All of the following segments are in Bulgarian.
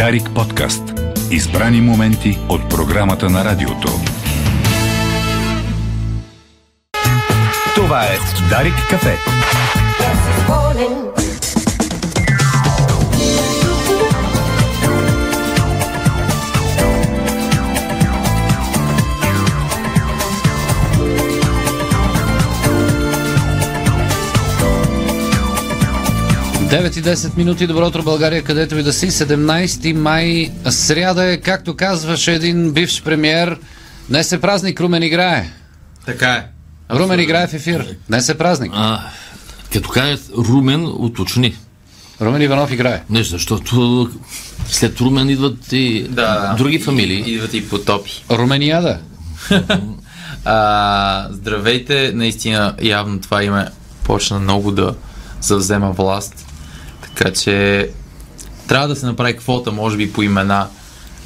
Дарик подкаст. Избрани моменти от програмата на радиото. Това е Дарик кафе. 9 и 10 минути, добро утро България, където и да си, 17 май, сряда е, както казваше един бивш премьер, днес е празник, Румен играе. Така е. Румен играе в ефир, днес е празник. А, като кажат Румен, уточни. Румен Иванов играе. Не, защото след Румен идват и Да, други фамилии. Идват и потопи. Румениада. А, здравейте, наистина явно това име почна много да завзема власт. Така че трябва да се направи квота, може би по имена,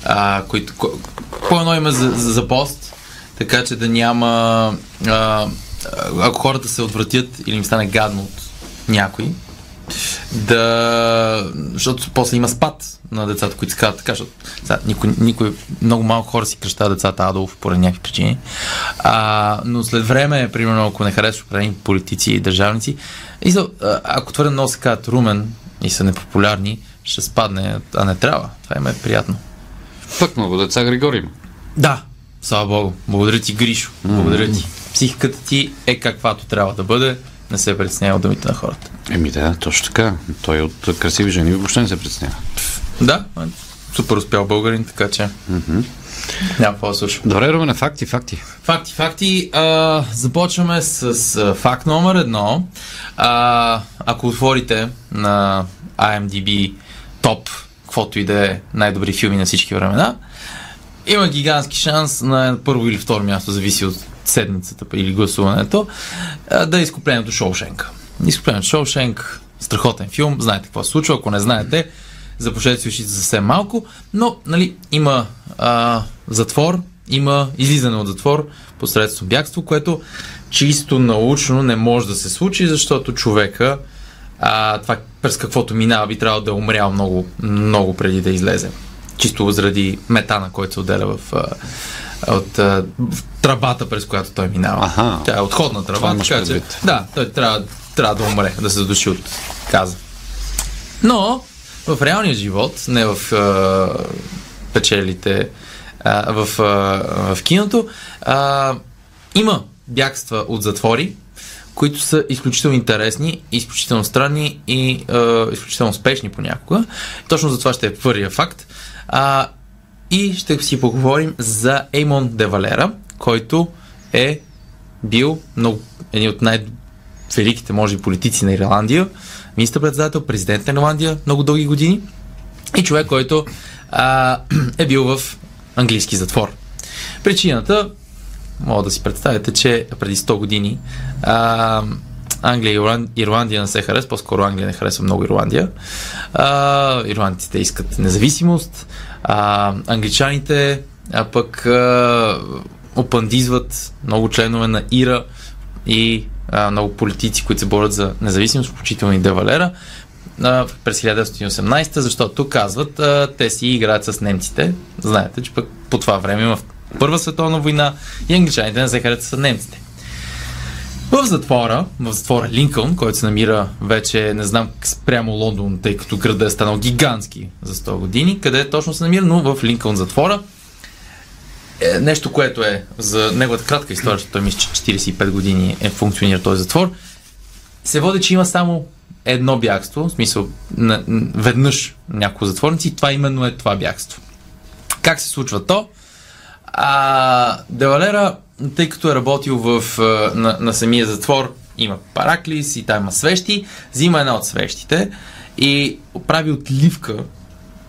а, които, ко- по едно име за, за, пост, така че да няма а, ако хората се отвратят или им стане гадно от някой, да... Защото после има спад на децата, които се казват така, защото сега, никой, никой, много малко хора си кръщават децата Адолф поради някакви причини. А, но след време, примерно, ако не харесваш определени политици и държавници, и ако твърде много се казват Румен и са непопулярни, ще спадне, а не трябва. Това им е приятно. Пък много деца Григорий. Да, слава Богу. Благодаря ти, Гришо. Благодаря ти. Психиката ти е каквато трябва да бъде. Не се притеснява от думите на хората. Еми да, точно така. Той от красиви жени въобще не се притеснява. Да, е, супер успял българин, така че няма какво да слушам. Добре, Румене, факти, факти. Факти, факти. А, започваме с, с факт номер едно. А, ако отворите на IMDb топ, каквото и да е най-добри филми на всички времена, има гигантски шанс на първо или второ място, зависи от седмицата или гласуването, а, да е изкуплението Шоушенк. Изкуплението Шоушенк, страхотен филм, знаете какво се случва, ако не знаете, започнете си ушите съвсем малко, но нали, има а, затвор, има излизане от затвор посредством бягство, което чисто научно не може да се случи, защото човека а, това през каквото минава би трябвало да е умрял много, много преди да излезе. Чисто заради метана, който се отделя в, от в тръбата, през която той минава. Аха. Тя е отходна тръба, така че да, той трябва, трябва да умре, да се задуши от каза. Но в реалния живот, не в а, печелите, а, в, а, в киното, а, има бягства от затвори, които са изключително интересни, изключително странни и а, изключително успешни понякога. Точно за това ще е първия факт. А, и ще си поговорим за Еймон де Валера, който е бил много, един от най-великите, може би, политици на Ирландия, министър-председател, президент на Ирландия много дълги години и човек, който а, е бил в английски затвор. Причината, мога да си представите, че преди 100 години а, Англия и Ирлан- Ирландия не се харесва, по-скоро Англия не харесва много Ирландия. А, ирландците искат независимост, а, англичаните а пък а, опандизват много членове на ИРА и а, много политици, които се борят за независимост, включително и Де Валера, а, през 1918, защото казват, а, те си играят с немците. Знаете, че пък по това време има Първа световна война и англичаните не се с немците. В затвора, в затвора Линкълн, който се намира вече, не знам спрямо Лондон, тъй като града е станал гигантски за 100 години, къде точно се намира, но в Линкълн затвора е нещо, което е за неговата кратка история, защото той мисля, че 45 години е функционира този затвор, се води, че има само едно бягство, в смисъл на, веднъж няколко затворници това именно е това бягство. Как се случва то? А, Девалера, тъй като е работил в, на, на самия затвор, има параклис и там има свещи, взима една от свещите и прави отливка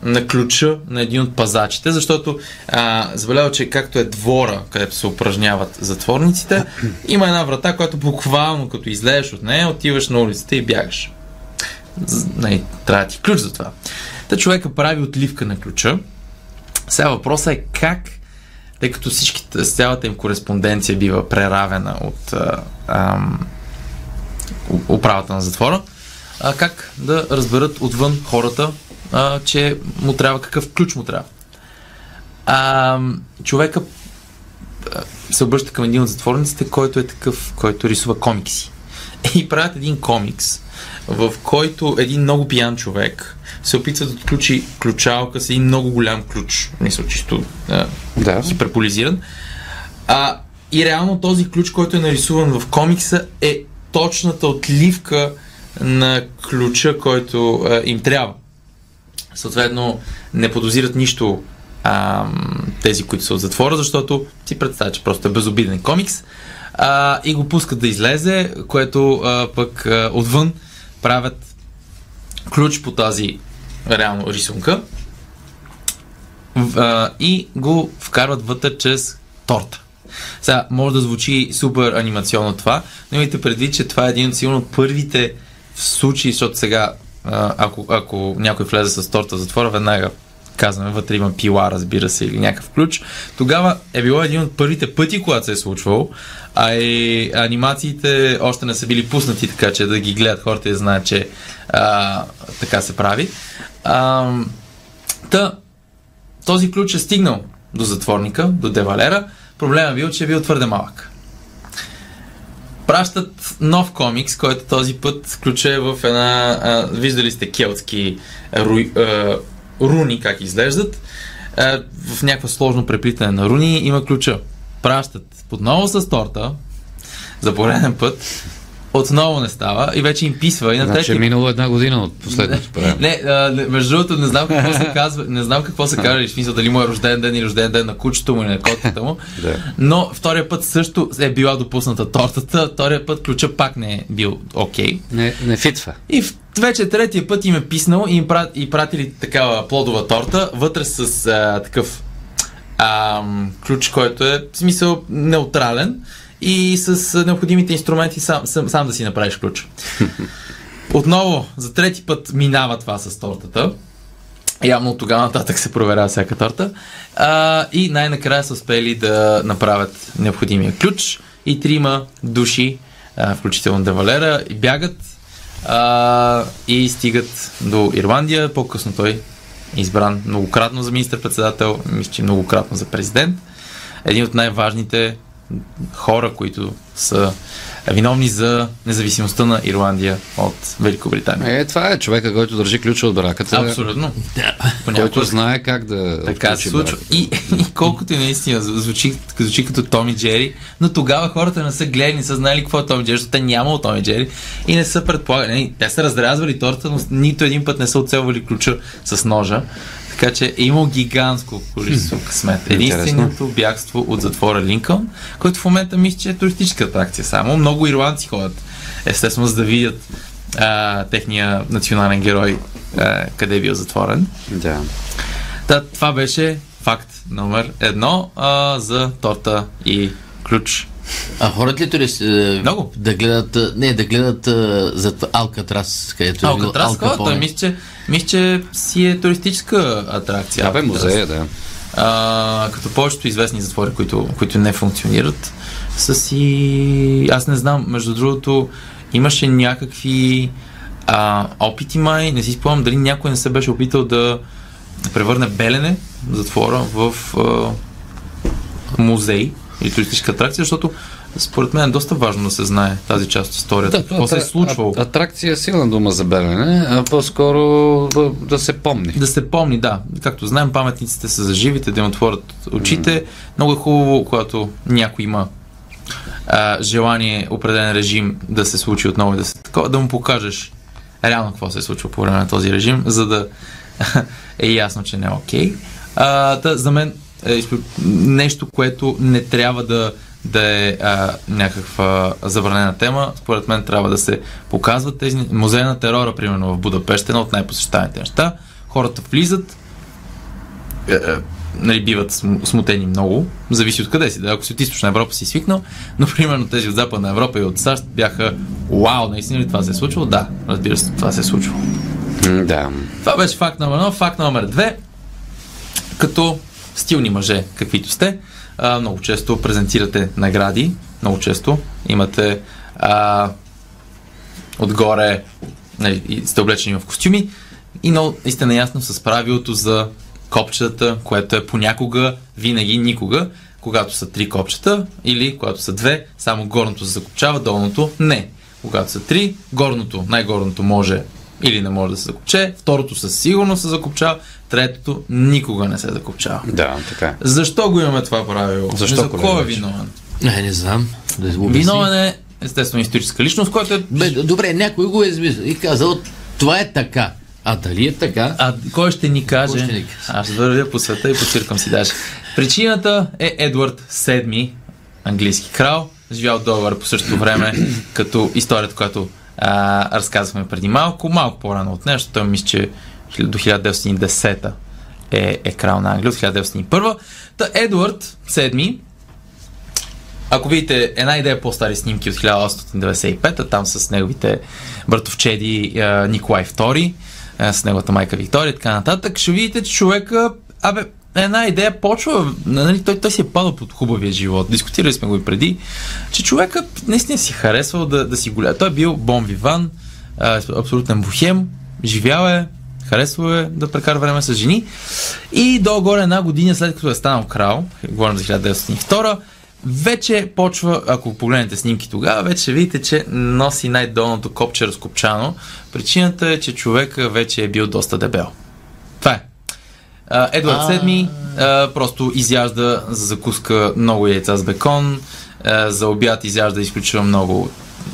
на ключа на един от пазачите, защото а, забелява, че както е двора, където се упражняват затворниците, има една врата, която буквално като излезеш от нея, отиваш на улицата и бягаш. Не, трябва да ти ключ за това. Та човека прави отливка на ключа. Сега въпросът е как, тъй като всичките, цялата им кореспонденция бива преравена от а, ам, управата на затвора, а, как да разберат отвън хората а, че му трябва какъв ключ му трябва. А, човека се обръща към един от затворниците, който е такъв, който рисува комикси. И правят един комикс, в който един много пиян човек се опитва да отключи ключалка с един много голям ключ. Мисля, чисто а, Да. хиперполизиран. А, и реално този ключ, който е нарисуван в комикса, е точната отливка на ключа, който а, им трябва. Съответно, не подозират нищо а, тези, които са от затвора, защото си представя, че просто е безобиден комикс а, и го пускат да излезе, което а, пък а, отвън правят ключ по тази реално рисунка а, и го вкарват вътре чрез торта. Сега, може да звучи супер анимационно това, но имайте предвид, че това е един от силно първите случаи, защото сега, ако, ако някой влезе с торта в затвора, веднага казваме, вътре има пила, разбира се, или някакъв ключ. Тогава е било един от първите пъти, когато се е случвало, а и анимациите още не са били пуснати, така че да ги гледат хората и знаят, че а, така се прави. А, та, този ключ е стигнал до затворника, до девалера. Проблема бил, че е бил твърде малък. Пращат нов комикс, който този път ключа е в една... А, виждали сте келтски ру, а, руни, как изглеждат. А, в някакво сложно преплитане на руни има ключа. Пращат отново с торта, за пореден път, отново не става и вече им писва и на Значи трети е минало една година от последното правило. не, а, между другото, не знам какво се казва, не знам какво се казва, в смисъл дали му е рожден ден или рожден ден на кучето му или на котката му. Да. Но втория път също е била допусната тортата, втория път ключа пак не е бил окей. Не, не фитва. И в, вече третия път им е писнал и им прат, и пратили такава плодова торта, вътре с а, такъв а, ключ, който е в смисъл неутрален и с необходимите инструменти сам, сам, сам да си направиш ключ. Отново, за трети път минава това с тортата. Явно от тогава нататък се проверява всяка торта. А, и най-накрая са успели да направят необходимия ключ и трима души, а, включително Девалера, бягат а, и стигат до Ирландия. По-късно той избран многократно за министър-председател, мисля, че многократно за президент. Един от най-важните хора, които са виновни за независимостта на Ирландия от Великобритания. Е, това е човека, който държи ключа от браката. Абсолютно. Който Понякога знае как да така се случва. И, и колкото и наистина звучи, звучи като Томи Джери, но тогава хората не са гледали, не са знали какво е Томи Джери, защото те нямало Томи Джери и не са предполагали. Не, Те са разрязвали торта, но нито един път не са оцелвали ключа с ножа. Така че е имал гигантско количество късмет. Единственото бягство от затвора Линкълн, който в момента мисля, че е туристическа атракция само. Много ирландци ходят, естествено, за да видят а, техния национален герой, а, къде е бил затворен. Да. Та, това беше факт номер едно а, за торта и ключ. А хората ли турист, е, Много. да гледат, а, не, да гледат а, за Алкатрас, където е бил Алкатрас, Ал той мисля, че, мисля, че си е туристическа атракция. Да, бе, Алкатрас. музея, да. А, като повечето известни затвори, които, които не функционират, са си... Аз не знам, между другото, имаше някакви а, опити май, не си спомням дали някой не се беше опитал да превърне Белене, затвора, в а, музей или туристическа атракция, защото според мен е доста важно да се знае тази част от историята. какво се е случвало. а- Атракция е силна дума за белене, а по-скоро да, да се помни. Да се помни, да. Както знаем, паметниците са за живите, да им отворят очите. Много е хубаво, когато някой има а, желание, определен режим да се случи отново и да, се, такова, да му покажеш реално какво се е случило по време на този режим, за да е ясно, че не е окей. А, да, за мен е нещо, което не трябва да, да е а, някаква забранена тема. Според мен трябва да се показват тези... Музея на терора, примерно в Будапеща, едно от най-посещаните неща. Хората влизат, е, е, нали, биват см- смутени много. Зависи от къде си. Да, ако си от източна Европа си свикнал, но примерно тези от Западна Европа и от САЩ бяха Вау, наистина ли това се е случвало? Да, разбира се, това се е случвало. М, Да. Това беше факт номер едно. Факт номер две. Като стилни мъже, каквито сте, а, много често презентирате награди, много често имате а, отгоре нали, сте облечени в костюми и много и сте наясно с правилото за копчетата, което е понякога, винаги, никога, когато са три копчета или когато са две, само горното се закопчава, долното не. Когато са три, горното, най-горното може или не може да се закопче, второто със сигурност се закопчава, третото никога не се закопчава. Да, така е. Защо го имаме това правило? Защо, За кой е виновен? Не, не знам. Да. Виновен е естествено историческа личност, който е... Бе, добре, някой го е измислил и казал, това е така. А дали е така? А кой ще ни каже? Ще ни каже? Аз ще вървя по света и по си даже. Причината е Едвард VII, английски крал, живял долар по същото време, като историята, която а, разказахме преди малко, малко по-рано от нещо. Той мисля, че до 1910 е, е крал на Англия, от 1901. Та Едвард VII ако видите една идея по-стари снимки от 1895, там с неговите братовчеди а, Николай II, а, с неговата майка Виктория и така нататък, ще видите, че човека, абе, една идея почва, нали, той, той си е падал под хубавия живот. Дискутирали сме го и преди, че човека наистина си харесвал да, да си голя. Той е бил а, абсолютен бухем, живял е, харесвал е да прекара време с жени. И долу-горе една година след като е станал крал, говорим за 1902, вече почва, ако погледнете снимки тогава, вече ще видите, че носи най-долното копче разкопчано. Причината е, че човека вече е бил доста дебел. Това е. Едвард. VII просто изяжда за закуска много яйца с бекон, за обяд изяжда изключително много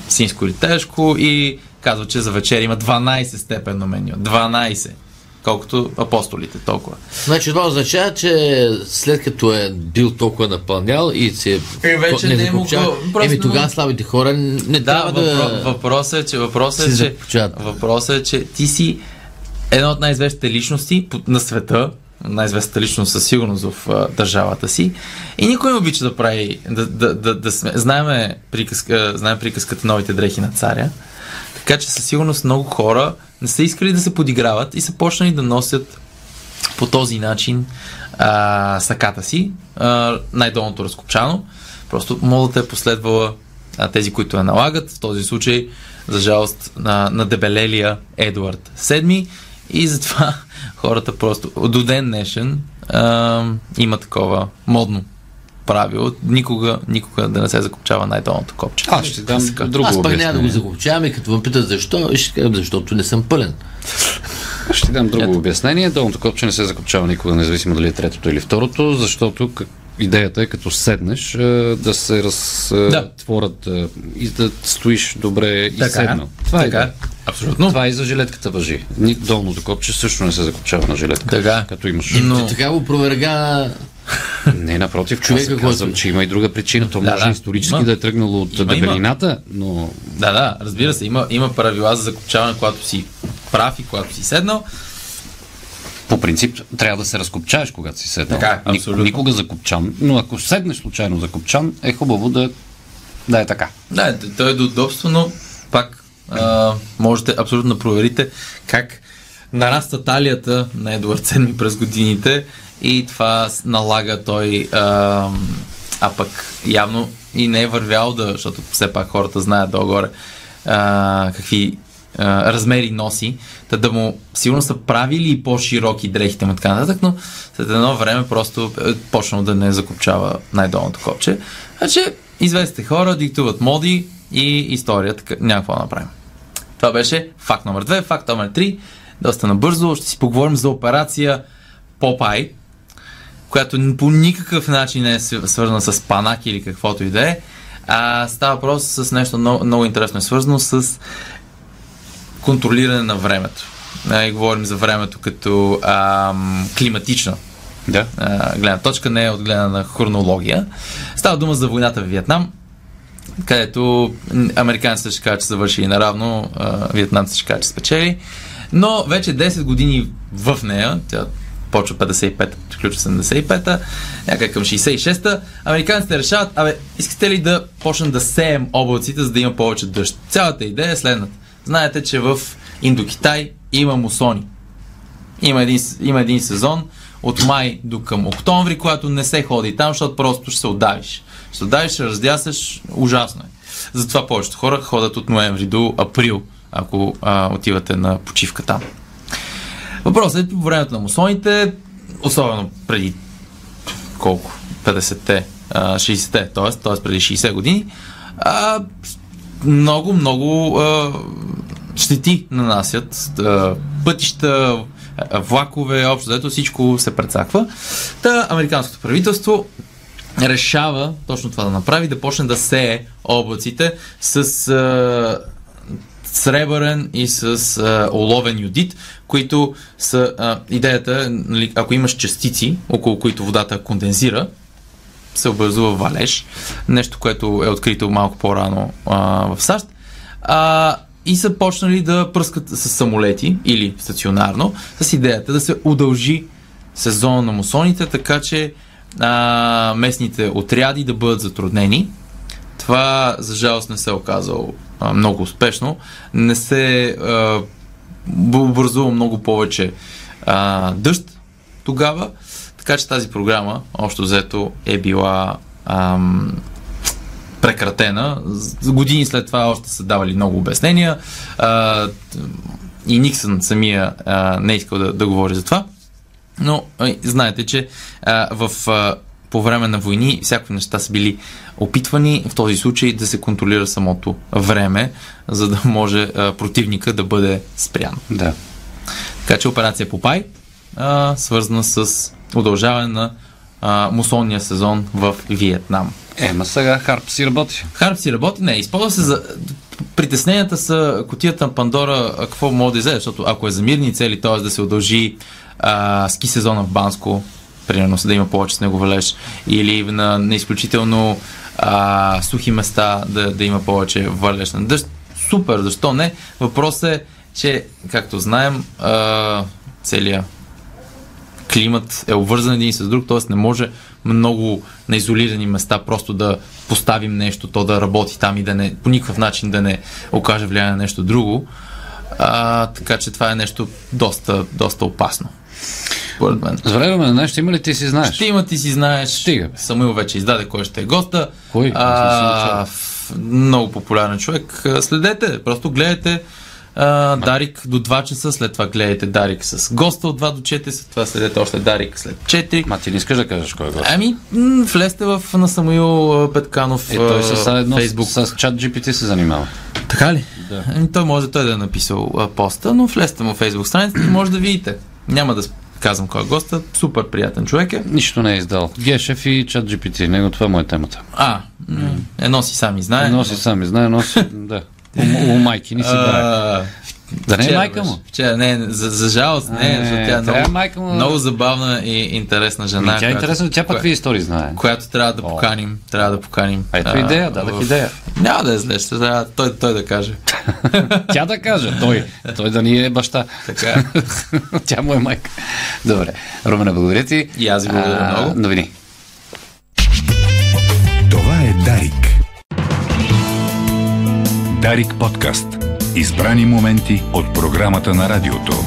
синско или тежко и казва, че за вечер има 12 степенно меню. 12. Колкото апостолите, толкова. Значи това означава, че след като е бил толкова напълнял и се Е, вече не не е. Просто- еми тогава слабите хора не Да, трябва да... въпро- въпросът е, че, въпросът е, че, въпросът е, че ти си една от най-известните личности на света, най-известната личност със сигурност в а, държавата си. И никой не обича да прави, да, да, да, да сме. Знаеме, приказка, знаем приказката Новите дрехи на царя. Така че със сигурност много хора не са искали да се подиграват и са почнали да носят по този начин а, саката си, а, най-долното разкопчано. Просто модата е последвала а, тези, които я налагат. В този случай, за жалост, на, на дебелелия Едуард VII и затова хората просто до ден днешен а, има такова модно правило. Никога, никога да не се закопчава най-долното копче. Аз ще дам Класика. друго Аз пък няма да го закопчавам и като ме питат защо, ще кажа, защото не съм пълен. Ще дам друго Ето. обяснение. Долното копче не се закопчава никога, независимо дали е третото или второто, защото идеята е като седнеш е, да се разтворят е, и да стоиш добре и седнал. Това е. така. идея. Абсолютно. Това и за жилетката въжи. Ни- Долното копче също не се закопчава на жилетка. Така. Като имаш. Но- Така го проверга Не, напротив, Човека, човека казвам, който- че има и друга причина. То Да, може да. исторически Има. да е тръгнало от Има, дебелината, но Да, да, разбира се, има, има правила за закопчаване, когато си прав и когато си седнал. по принцип трябва да се разкопчаеш, когато си седнал. Така абсолютно. Никога закопчан, но ако седнеш случайно закопчан, е хубаво да, да е така. Да, т- той е до удобство, но пак а, можете абсолютно да проверите как нараста талията на Едуард VII през годините и това налага той а, а пък явно и не е вървял да, защото все пак хората знаят долу-горе а, какви а, размери носи, та да му сигурно са правили и по-широки дрехите му така нататък, но след едно време просто е почнал да не закопчава най-долното копче. Значи, известните хора диктуват моди и история, така, няма какво да направим. Това беше факт номер 2. Факт номер 3. Доста набързо. Ще си поговорим за операция Попай, която по никакъв начин не е св- свързана с панак или каквото и да е. А, става въпрос с нещо много, много интересно е свързано с контролиране на времето. А, и говорим за времето като ам, климатична Да. а, гледна точка, не е от гледна на хронология. Става дума за войната в Виетнам, където американците ще кажат, че завършили наравно, а, виетнамците ще кажат, че спечели. Но вече 10 години в нея, тя почва 55-та, приключва 75-та, някъде към 66-та, американците решават, абе, искате ли да почнем да сеем облаците, за да има повече дъжд? Цялата идея е следната. Знаете, че в Индокитай има мусони. Има един, има един сезон от май до към октомври, когато не се ходи там, защото просто ще се отдавиш. Ще отдавиш, ще раздясаш, ужасно е. Затова повечето хора ходят от ноември до април, ако а, отивате на почивка там. Въпросът е, по времето на мусоните, особено преди колко? 50-те, 60-те, т.е. т.е. преди 60 години, а, много, много а, щети нанасят. А, пътища, влакове, общо заето всичко се прецаква. Та американското правителство решава точно това да направи, да почне да сее облаците с а, сребърен и с а, оловен юдит, които са а, идеята, нали, ако имаш частици, около които водата кондензира, се образува валеж, нещо, което е открито малко по-рано а, в САЩ. А, и са почнали да пръскат с самолети или стационарно, с идеята да се удължи сезона на мусоните, така че а, местните отряди да бъдат затруднени. Това, за жалост, не се е оказало а, много успешно. Не се а, образува много повече а, дъжд тогава, така че тази програма, общо взето, е била ам, прекратена. Години след това още са давали много обяснения а, и Никсън самия а, не е искал да, да говори за това. Но знаете, че а, в а, по време на войни всякакви неща са били опитвани в този случай да се контролира самото време, за да може а, противника да бъде спрян. Да. Така че операция Попай, а, свързана с удължаване на а, мусонния сезон в Виетнам. Е, ма сега Харп си работи. Харп си работи, не, използва се за... Притесненията са котията на Пандора, какво може да излезе, защото ако е за мирни цели, т.е. да се удължи а, ски сезона в Банско, примерно, да има повече снеговалеж, или на, на изключително а, сухи места да, да има повече валеж на дъжд. Супер, защо не? Въпросът е, че, както знаем, а, целият климат е обвързан един с друг, т.е. не може много на изолирани места просто да поставим нещо, то да работи там и да не, по никакъв начин да не окаже влияние на нещо друго. А, така че това е нещо доста, доста опасно. Според мен. Добре, Румен, ще има ли ти си знаеш? Ще има ти си знаеш. Стига. Самуил вече издаде кой ще е госта. Кой? А, много популярен човек. Следете, просто гледайте а, Дарик до 2 часа, след това гледайте Дарик с госта от 2 до 4, след това следете още Дарик след 4. Ма ти не искаш да кажеш кой е гост? Ами, м- влезте в на Самуил Петканов Е, той с, едно, Фейсбук. с, с чат GPT се занимава. Така ли? Да. Ами, той може той да е написал а, поста, но влезте му в Фейсбук страницата и може да видите. Няма да казвам кой е госта, супер приятен човек е. Нищо не е издал. Гешев и чат GPT, него това му е темата. А, едно си сами знае. Едно си сами знае, едно си, да. У, у майки ни си. А, Да не е майка му. Вчера, не, за, за жалост, не, Не, защото тя е много, майка му- много забавна и интересна жена. Ми, тя е интересна, тя пък какви истории знае. която трябва да поканим. Трябва да поканим. А ето а, идея, дадах идея. Няма да е зле, ще трябва той, той да каже. Тя да каже, той, той да ни е баща. Така е. Тя му е майка. Добре. Румене, благодаря ти. И аз ви благодаря А, много. Новини. Това е Дарик. Дарик подкаст. Избрани моменти от програмата на радиото.